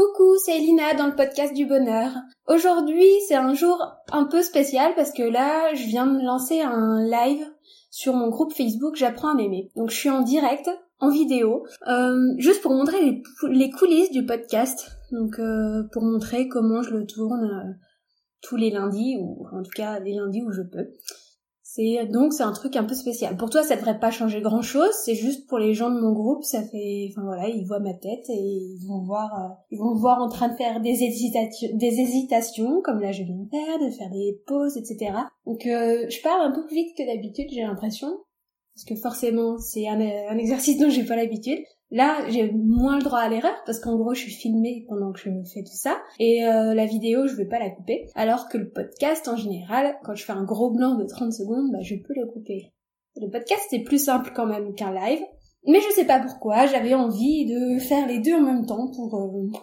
Coucou, c'est Elina dans le podcast du bonheur. Aujourd'hui, c'est un jour un peu spécial parce que là, je viens de lancer un live sur mon groupe Facebook J'apprends à m'aimer. Donc je suis en direct, en vidéo, euh, juste pour montrer les, coulisses du podcast. Donc euh, pour montrer comment je le tourne euh, tous les lundis, ou en tout cas les lundis où je peux. C'est donc c'est un truc un peu spécial. Pour toi, ça devrait pas changer grand chose. C'est juste pour les gens de mon groupe, ça fait, enfin voilà, ils voient ma tête et ils vont voir, euh, ils vont me voir en train de faire des hésitations, des hésitations, comme là je viens de faire, de faire des pauses, etc. Donc euh, je parle un peu plus vite que d'habitude, j'ai l'impression, parce que forcément c'est un, un exercice dont j'ai pas l'habitude. Là, j'ai moins le droit à l'erreur parce qu'en gros, je suis filmée pendant que je fais tout ça et euh, la vidéo, je vais pas la couper. Alors que le podcast, en général, quand je fais un gros blanc de 30 secondes, bah, je peux le couper. Le podcast, c'est plus simple quand même qu'un live, mais je sais pas pourquoi, j'avais envie de faire les deux en même temps pour euh,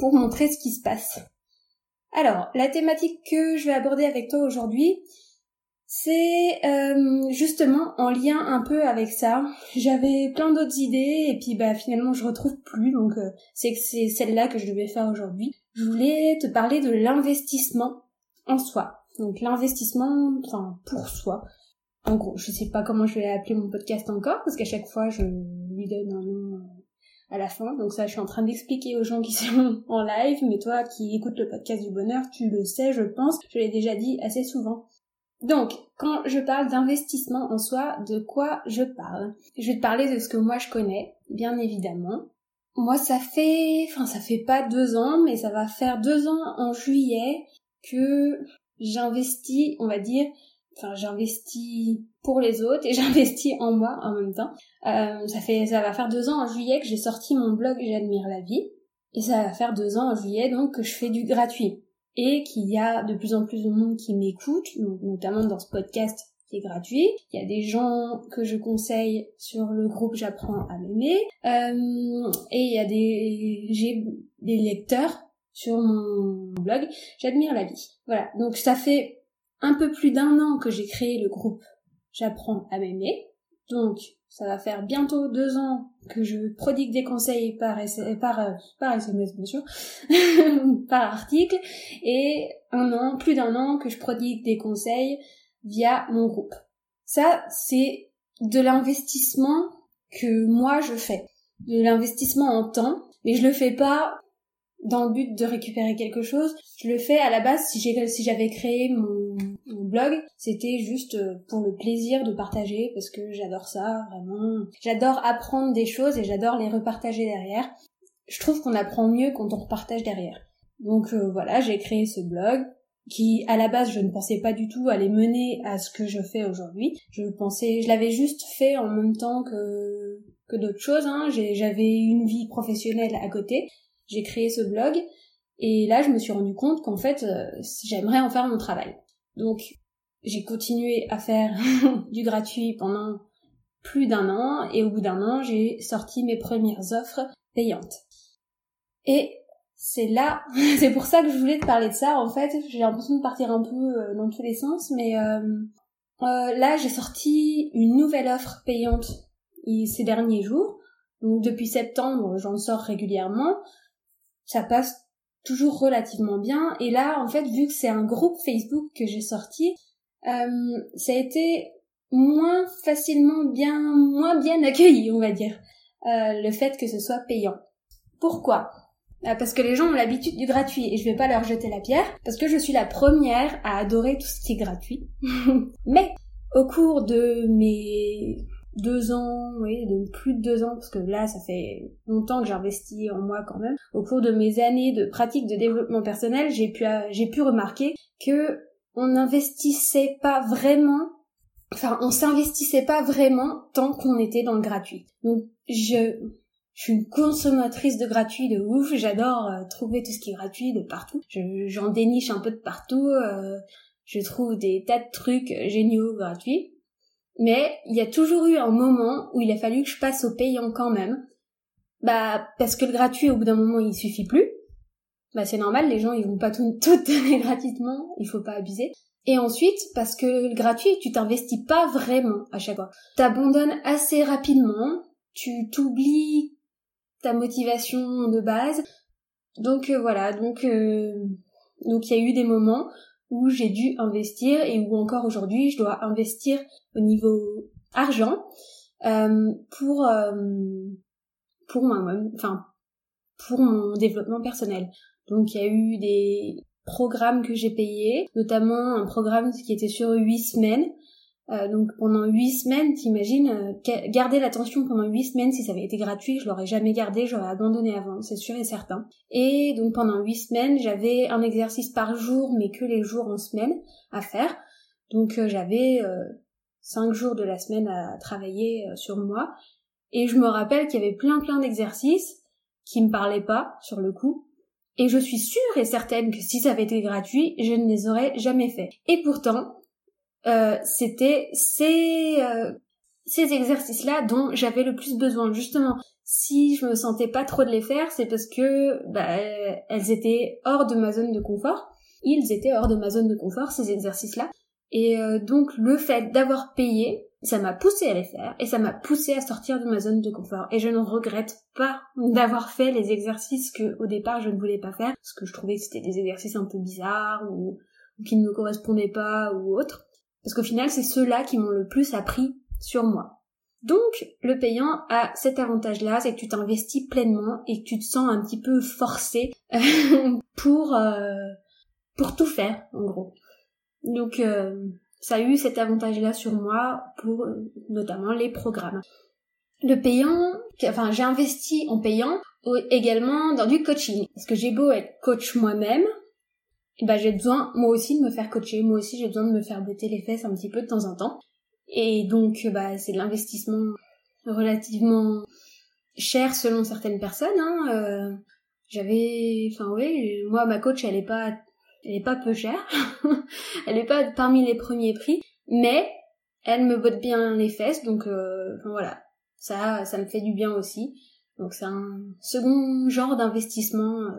pour montrer ce qui se passe. Alors, la thématique que je vais aborder avec toi aujourd'hui, c'est euh, justement en lien un peu avec ça. J'avais plein d'autres idées et puis bah finalement je retrouve plus donc euh, c'est que c'est celle-là que je devais faire aujourd'hui. Je voulais te parler de l'investissement en soi. Donc l'investissement enfin pour soi. En gros, je sais pas comment je vais appeler mon podcast encore parce qu'à chaque fois je lui donne un nom euh, à la fin. Donc ça, je suis en train d'expliquer aux gens qui sont en live, mais toi qui écoutes le podcast du bonheur, tu le sais, je pense. Je l'ai déjà dit assez souvent. Donc, quand je parle d'investissement en soi, de quoi je parle? Je vais te parler de ce que moi je connais, bien évidemment. Moi, ça fait, enfin, ça fait pas deux ans, mais ça va faire deux ans en juillet que j'investis, on va dire, enfin, j'investis pour les autres et j'investis en moi en même temps. Euh, ça fait, ça va faire deux ans en juillet que j'ai sorti mon blog J'admire la vie. Et ça va faire deux ans en juillet donc que je fais du gratuit et qu'il y a de plus en plus de monde qui m'écoute, notamment dans ce podcast qui est gratuit. Il y a des gens que je conseille sur le groupe J'apprends à m'aimer, euh, et il y a des j'ai des lecteurs sur mon blog J'admire la vie. Voilà, donc ça fait un peu plus d'un an que j'ai créé le groupe J'apprends à m'aimer. Donc ça va faire bientôt deux ans que je prodigue des conseils par, par, par SMS bien sûr, par article, et un an, plus d'un an que je prodigue des conseils via mon groupe. Ça, c'est de l'investissement que moi je fais. De l'investissement en temps, mais je le fais pas dans le but de récupérer quelque chose. Je le fais à la base si j'ai si j'avais créé mon, c'était juste euh, pour le plaisir de partager parce que j'adore ça vraiment. J'adore apprendre des choses et j'adore les repartager derrière. Je trouve qu'on apprend mieux quand on repartage derrière. Donc euh, voilà, j'ai créé ce blog qui à la base je ne pensais pas du tout aller mener à ce que je fais aujourd'hui. Je pensais, je l'avais juste fait en même temps que que d'autres choses. Hein. J'avais une vie professionnelle à côté j'ai créé ce blog et là je me suis rendu compte qu'en fait euh, j'aimerais en faire mon travail. Donc j'ai continué à faire du gratuit pendant plus d'un an et au bout d'un an j'ai sorti mes premières offres payantes. Et c'est là, c'est pour ça que je voulais te parler de ça en fait. J'ai l'impression de partir un peu euh, dans tous les sens, mais euh, là j'ai sorti une nouvelle offre payante ces derniers jours. Donc depuis septembre j'en sors régulièrement ça passe toujours relativement bien. Et là, en fait, vu que c'est un groupe Facebook que j'ai sorti, euh, ça a été moins facilement bien, moins bien accueilli, on va dire, euh, le fait que ce soit payant. Pourquoi? Euh, Parce que les gens ont l'habitude du gratuit et je vais pas leur jeter la pierre, parce que je suis la première à adorer tout ce qui est gratuit. Mais au cours de mes deux ans, oui, de plus de deux ans, parce que là, ça fait longtemps que j'investis en moi quand même. Au cours de mes années de pratique de développement personnel, j'ai pu, j'ai pu remarquer que on n'investissait pas vraiment, enfin, on s'investissait pas vraiment tant qu'on était dans le gratuit. Donc, je, je suis une consommatrice de gratuit de ouf, j'adore euh, trouver tout ce qui est gratuit de partout. j'en déniche un peu de partout, euh, je trouve des tas de trucs géniaux gratuits. Mais il y a toujours eu un moment où il a fallu que je passe au payant quand même. Bah, parce que le gratuit, au bout d'un moment, il suffit plus. Bah, c'est normal, les gens, ils vont pas tout, tout donner gratuitement, il faut pas abuser. Et ensuite, parce que gratuit, tu t'investis pas vraiment à chaque fois. T'abandonnes assez rapidement, tu t'oublies ta motivation de base. Donc voilà, donc donc il y a eu des moments où j'ai dû investir et où encore aujourd'hui je dois investir au niveau argent euh, pour euh, pour moi-même, enfin pour mon développement personnel. Donc il y a eu des programmes que j'ai payés, notamment un programme qui était sur huit semaines. Euh, donc pendant huit semaines, t'imagines, euh, garder l'attention pendant huit semaines, si ça avait été gratuit, je l'aurais jamais gardé, j'aurais abandonné avant, c'est sûr et certain. Et donc pendant huit semaines, j'avais un exercice par jour, mais que les jours en semaine à faire. Donc euh, j'avais cinq jours de la semaine à travailler sur moi. Et je me rappelle qu'il y avait plein plein d'exercices qui me parlaient pas sur le coup. Et je suis sûre et certaine que si ça avait été gratuit, je ne les aurais jamais fait. Et pourtant, euh, c'était ces, euh, ces exercices-là dont j'avais le plus besoin. Justement, si je me sentais pas trop de les faire, c'est parce que bah, elles étaient hors de ma zone de confort. Ils étaient hors de ma zone de confort, ces exercices-là. Et euh, donc le fait d'avoir payé, ça m'a poussé à les faire et ça m'a poussé à sortir de ma zone de confort. Et je ne regrette pas d'avoir fait les exercices que au départ je ne voulais pas faire parce que je trouvais que c'était des exercices un peu bizarres ou, qui ne me correspondaient pas ou autre. Parce qu'au final, c'est ceux-là qui m'ont le plus appris sur moi. Donc, le payant a cet avantage-là, c'est que tu t'investis pleinement et que tu te sens un petit peu forcé pour euh, pour tout faire, en gros. Donc, euh, ça a eu cet avantage-là sur moi pour euh, notamment les programmes. Le payant, enfin, j'ai investi en payant également dans du coaching. Parce que j'ai beau être coach moi-même, bah j'ai besoin moi aussi de me faire coacher, moi aussi j'ai besoin de me faire botter les fesses un petit peu de temps en temps. Et donc bah c'est de l'investissement relativement cher selon certaines personnes. Hein. Euh, j'avais, enfin oui, moi ma coach elle est pas, elle est pas peu chère, elle est pas parmi les premiers prix, mais elle me botte bien les fesses, donc euh, voilà, ça, ça me fait du bien aussi. Donc c'est un second genre d'investissement euh,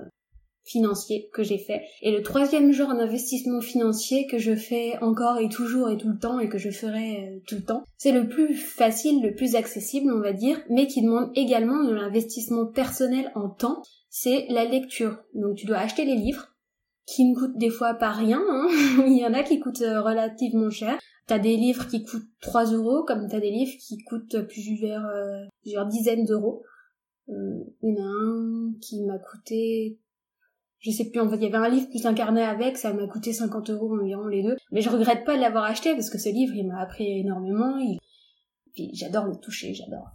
financier que j'ai fait. Et le troisième genre d'investissement financier que je fais encore et toujours et tout le temps et que je ferai euh, tout le temps, c'est le plus facile, le plus accessible on va dire, mais qui demande également de l'investissement personnel en temps, c'est la lecture. Donc tu dois acheter les livres qui ne coûtent des fois pas rien, hein. il y en a qui coûtent euh, relativement cher. T'as des livres qui coûtent 3 euros, comme t'as des livres qui coûtent plusieurs, euh, plusieurs dizaines d'euros. Euh, il y en a un qui m'a coûté je sais plus, en fait, il y avait un livre plus un carnet avec, ça m'a coûté 50 euros environ les deux. Mais je regrette pas de l'avoir acheté parce que ce livre, il m'a appris énormément. Puis j'adore le toucher, j'adore.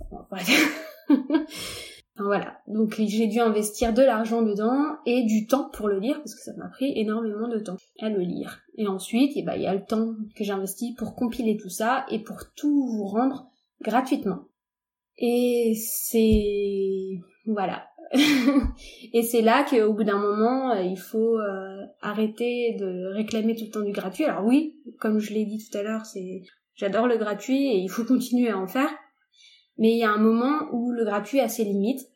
voilà. Donc j'ai dû investir de l'argent dedans et du temps pour le lire parce que ça m'a pris énormément de temps à le lire. Et ensuite, eh ben, il y a le temps que j'ai investi pour compiler tout ça et pour tout vous rendre gratuitement. Et c'est voilà, et c'est là qu'au bout d'un moment, euh, il faut euh, arrêter de réclamer tout le temps du gratuit. Alors oui, comme je l'ai dit tout à l'heure, c'est j'adore le gratuit et il faut continuer à en faire. Mais il y a un moment où le gratuit a ses limites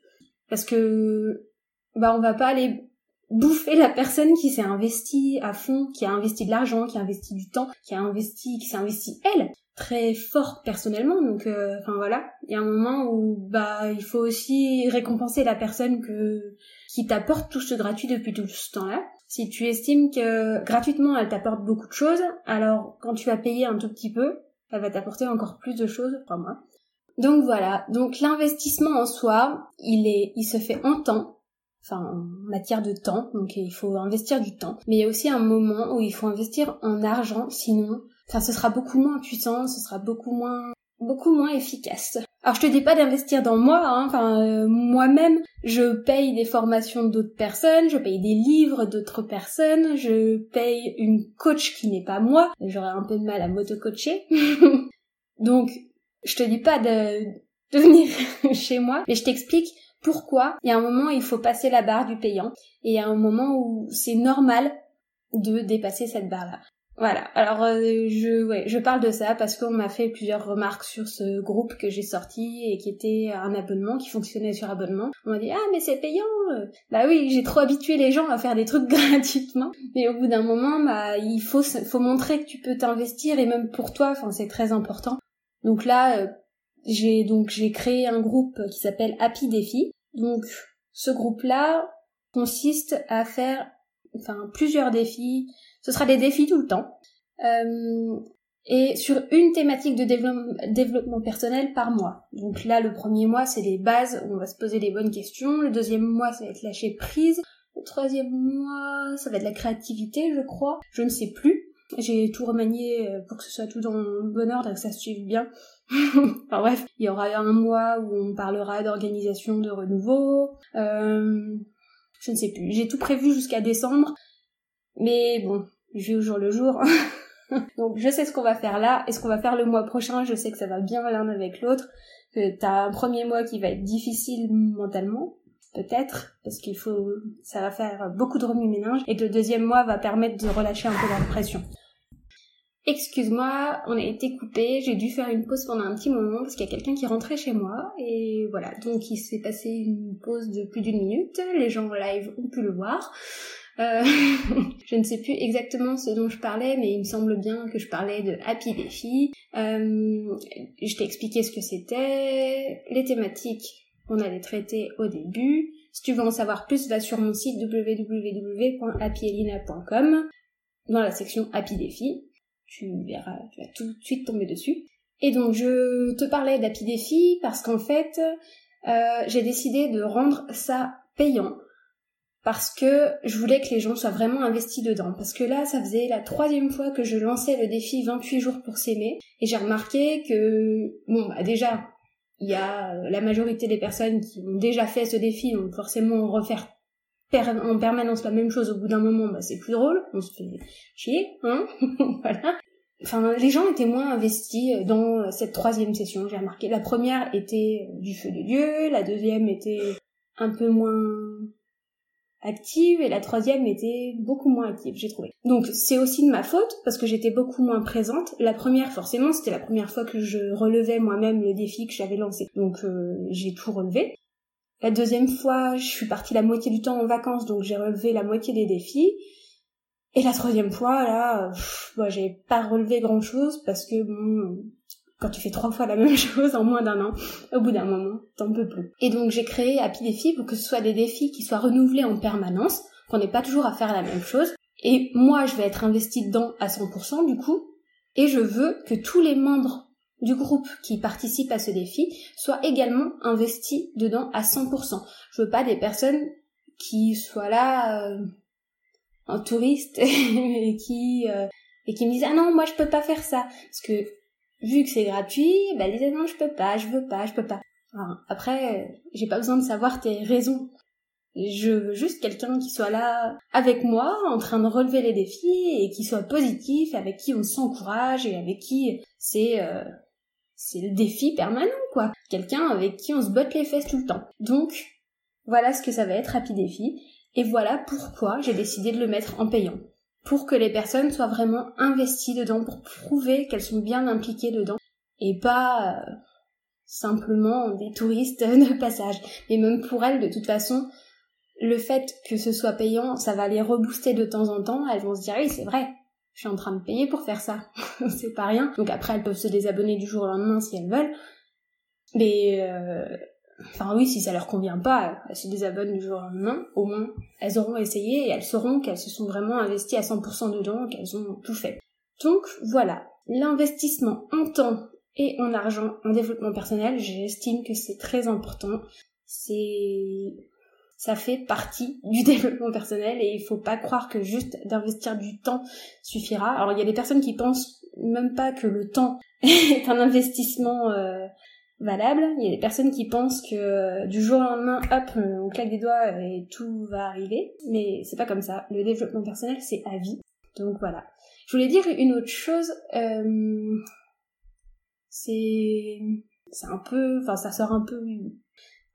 parce que bah on va pas aller bouffer la personne qui s'est investie à fond, qui a investi de l'argent, qui a investi du temps, qui a investi, qui s'est investi elle très fort personnellement. Donc euh, enfin voilà. Il y a un moment où bah il faut aussi récompenser la personne que qui t'apporte tout ce gratuit depuis tout ce temps-là. Si tu estimes que gratuitement elle t'apporte beaucoup de choses alors quand tu vas payer un tout petit peu elle va t'apporter encore plus de choses crois-moi donc voilà donc l'investissement en soi il est il se fait en temps enfin en matière de temps, donc il faut investir du temps. Mais il y a aussi un moment où il faut investir en argent, sinon Enfin, ce sera beaucoup moins puissant, ce sera beaucoup moins beaucoup moins efficace. Alors je te dis pas d'investir dans moi, hein. enfin euh, moi-même je paye des formations d'autres personnes, je paye des livres d'autres personnes, je paye une coach qui n'est pas moi, j'aurais un peu de mal à m'auto-coacher. Donc je te dis pas de, venir chez moi, mais je t'explique pourquoi il y a un moment où il faut passer la barre du payant et il y a un moment où c'est normal de dépasser cette barre-là. Voilà. Alors euh, je ouais, je parle de ça parce qu'on m'a fait plusieurs remarques sur ce groupe que j'ai sorti et qui était un abonnement qui fonctionnait sur abonnement. On m'a dit "Ah mais c'est payant." Bah oui, j'ai trop habitué les gens à faire des trucs gratuitement. Mais au bout d'un moment, bah il faut faut montrer que tu peux t'investir et même pour toi, enfin c'est très important. Donc là euh, j'ai donc j'ai créé un groupe qui s'appelle Happy Défi. Donc ce groupe là, consiste à faire enfin plusieurs défis. Ce sera des défis tout le temps. Euh, et sur une thématique de développement, personnel par mois. Donc là, le premier mois, c'est les bases, où on va se poser les bonnes questions. Le deuxième mois, ça va être lâcher prise. Le troisième mois, ça va être la créativité, je crois. Je ne sais plus. J'ai tout remanié euh, pour que ce soit tout dans le bon ordre et que ça se suive bien. enfin bref, il y aura un mois où on parlera d'organisation de renouveau. Euh, je ne sais plus. J'ai tout prévu jusqu'à décembre. Mais bon, je vais au jour le jour. Donc je sais ce qu'on va faire là et ce qu'on va faire le mois prochain. Je sais que ça va bien l'un avec l'autre. Que t'as un premier mois qui va être difficile mentalement, peut-être, parce qu'il faut, ça va faire beaucoup de remue-ménage, et le deuxième mois va permettre de relâcher un peu la pression. Excuse-moi, on a été coupé, j'ai dû faire une pause pendant un petit moment parce qu'il y a quelqu'un qui rentrait chez moi et voilà, donc il s'est passé une pause de plus d'une minute, les gens en live ont pu le voir. Euh, je ne sais plus exactement ce dont je parlais, mais il me semble bien que je parlais de Happy Défi. Euh, je t'ai expliqué ce que c'était, les thématiques qu'on allait traiter au début. Si tu veux en savoir plus, va sur mon site www.happyelina.com dans la section Happy Défi. Tu verras, tu vas tout de suite tomber dessus. Et donc je te parlais d'Happy Défi parce qu'en fait, euh, j'ai décidé de rendre ça payant parce que je voulais que les gens soient vraiment investis dedans. Parce que là, ça faisait la troisième fois que je lançais le défi 28 jours pour s'aimer, et j'ai remarqué que, bon, bah déjà, il y a euh, la majorité des personnes qui ont déjà fait ce défi, donc forcément refaire en permanence la même chose au bout d'un moment, bah c'est plus drôle, on se fait chier, hein, voilà. Enfin, les gens étaient moins investis dans cette troisième session, j'ai remarqué. La première était du feu de Dieu, la deuxième était un peu moins active et la troisième était beaucoup moins active, j'ai trouvé. Donc c'est aussi de ma faute parce que j'étais beaucoup moins présente. La première, forcément, c'était la première fois que je relevais moi-même le défi que j'avais lancé. Donc euh, j'ai tout relevé. La deuxième fois, je suis partie la moitié du temps en vacances, donc j'ai relevé la moitié des défis. Et la troisième fois, là, bah, j'ai pas relevé grand chose parce que bon, quand tu fais trois fois la même chose en moins d'un an, au bout d'un moment, t'en peux plus. Et donc j'ai créé Happy Défis pour que ce soit des défis qui soient renouvelés en permanence, qu'on n'ait pas toujours à faire la même chose. Et moi, je vais être investie dedans à 100% du coup, et je veux que tous les membres du groupe qui participent à ce défi soient également investis dedans à 100%. Je veux pas des personnes qui soient là euh, en touriste et qui euh, et qui me disent ah non moi je peux pas faire ça parce que vu que c'est gratuit, bah, disait non, je peux pas, je veux pas, je peux pas. après, j'ai pas besoin de savoir tes raisons. Je veux juste quelqu'un qui soit là avec moi, en train de relever les défis et qui soit positif, avec qui on s'encourage et avec qui c'est euh, c'est le défi permanent quoi. Quelqu'un avec qui on se botte les fesses tout le temps. Donc voilà ce que ça va être Happy Défi et voilà pourquoi j'ai décidé de le mettre en payant pour que les personnes soient vraiment investies dedans, pour prouver qu'elles sont bien impliquées dedans, et pas euh, simplement des touristes de passage. Et même pour elles, de toute façon, le fait que ce soit payant, ça va les rebooster de temps en temps, elles vont se dire oui c'est vrai, je suis en train de payer pour faire ça, c'est pas rien. Donc après elles peuvent se désabonner du jour au lendemain si elles veulent, mais euh, Enfin oui, si ça leur convient pas, elles se désabonnent du jour au lendemain. Au moins, elles auront essayé et elles sauront qu'elles se sont vraiment investies à 100% dedans, qu'elles ont tout fait. Donc voilà, l'investissement en temps et en argent en développement personnel, j'estime que c'est très important. C'est ça fait partie du développement personnel et il faut pas croire que juste d'investir du temps suffira. Alors il y a des personnes qui pensent même pas que le temps est un investissement euh, valable. Il y a des personnes qui pensent que euh, du jour au lendemain, hop, on claque des doigts et tout va arriver. Mais c'est pas comme ça. Le développement personnel, c'est à vie. Donc voilà. Je voulais dire une autre chose. Euh, c'est c'est un peu, enfin ça sort un peu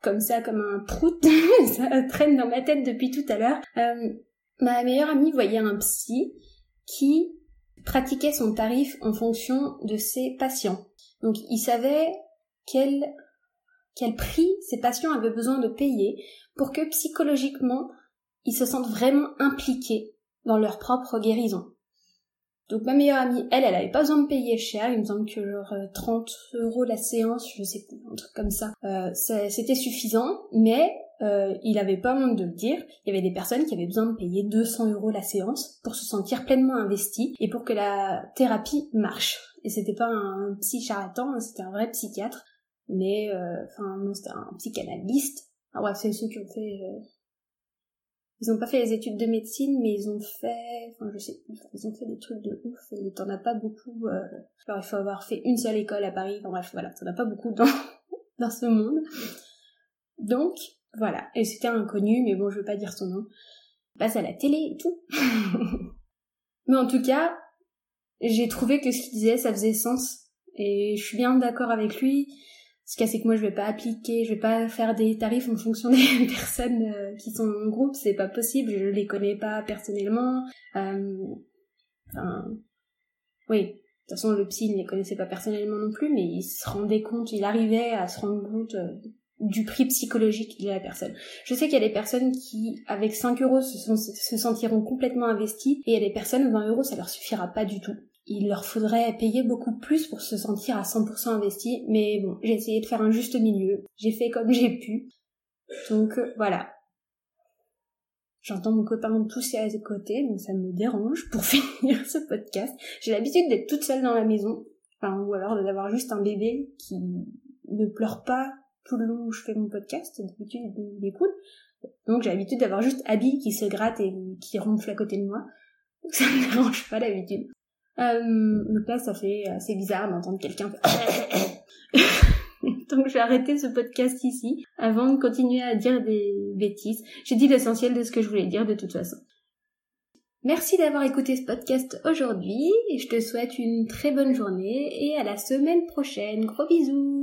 comme ça, comme un prout. ça traîne dans ma tête depuis tout à l'heure. Euh, ma meilleure amie voyait un psy qui pratiquait son tarif en fonction de ses patients. Donc il savait quel, quel prix ces patients avaient besoin de payer pour que psychologiquement ils se sentent vraiment impliqués dans leur propre guérison. Donc ma meilleure amie, elle, elle avait pas besoin de payer cher, il me semble que genre 30 euros la séance, je sais plus, un truc comme ça. Euh, c'était suffisant, mais euh, il avait pas honte de le dire, il y avait des personnes qui avaient besoin de payer 200 euros la séance pour se sentir pleinement investi et pour que la thérapie marche. Et c'était pas un psy charlatan, hein, c'était un vrai psychiatre, mais euh, enfin non, c'était un psychanalyste. Ah ouais, c'est ceux qui ont fait euh, ils ont pas fait les études de médecine, mais ils ont fait, enfin je sais plus, ils ont fait des trucs de ouf et t'en as pas beaucoup. Euh... Alors il faut avoir fait une seule école à Paris. Enfin bref, voilà, t'en as pas beaucoup dans dans ce monde. Donc voilà, et c'était inconnu, mais bon, je veux pas dire son nom. Il passe à la télé et tout. mais en tout cas, j'ai trouvé que ce qu'il disait, ça faisait sens. Et je suis bien d'accord avec lui. Ce qu'il y a, c'est que moi, je vais pas appliquer, je vais pas faire des tarifs en fonction des personnes euh, qui sont en groupe, c'est pas possible, je les connais pas personnellement. Euh, enfin, oui, de toute façon, le psy ne les connaissait pas personnellement non plus, mais il se rendait compte, il arrivait à se rendre compte euh, du prix psychologique de la personne. Je sais qu'il y a des personnes qui, avec 5 euros, se, se sentiront complètement investies, et il y a des personnes, 20 euros, ça leur suffira pas du tout. Il leur faudrait payer beaucoup plus pour se sentir à 100% investi, mais bon, j'ai essayé de faire un juste milieu. J'ai fait comme j'ai pu. Donc euh, voilà. J'entends mon copain me pousser à côté, donc ça me dérange pour finir ce podcast. J'ai l'habitude d'être toute seule dans la maison, enfin, ou alors d'avoir juste un bébé qui ne pleure pas tout le long où je fais mon podcast, d'habitude il écoute. Donc j'ai l'habitude d'avoir juste Abby qui se gratte et qui ronfle à côté de moi. Donc ça me dérange pas d'habitude. Euh, donc là ça fait assez bizarre d'entendre quelqu'un Donc je vais arrêter ce podcast ici avant de continuer à dire des bêtises. J'ai dit l'essentiel de ce que je voulais dire de toute façon. Merci d'avoir écouté ce podcast aujourd'hui je te souhaite une très bonne journée et à la semaine prochaine. Gros bisous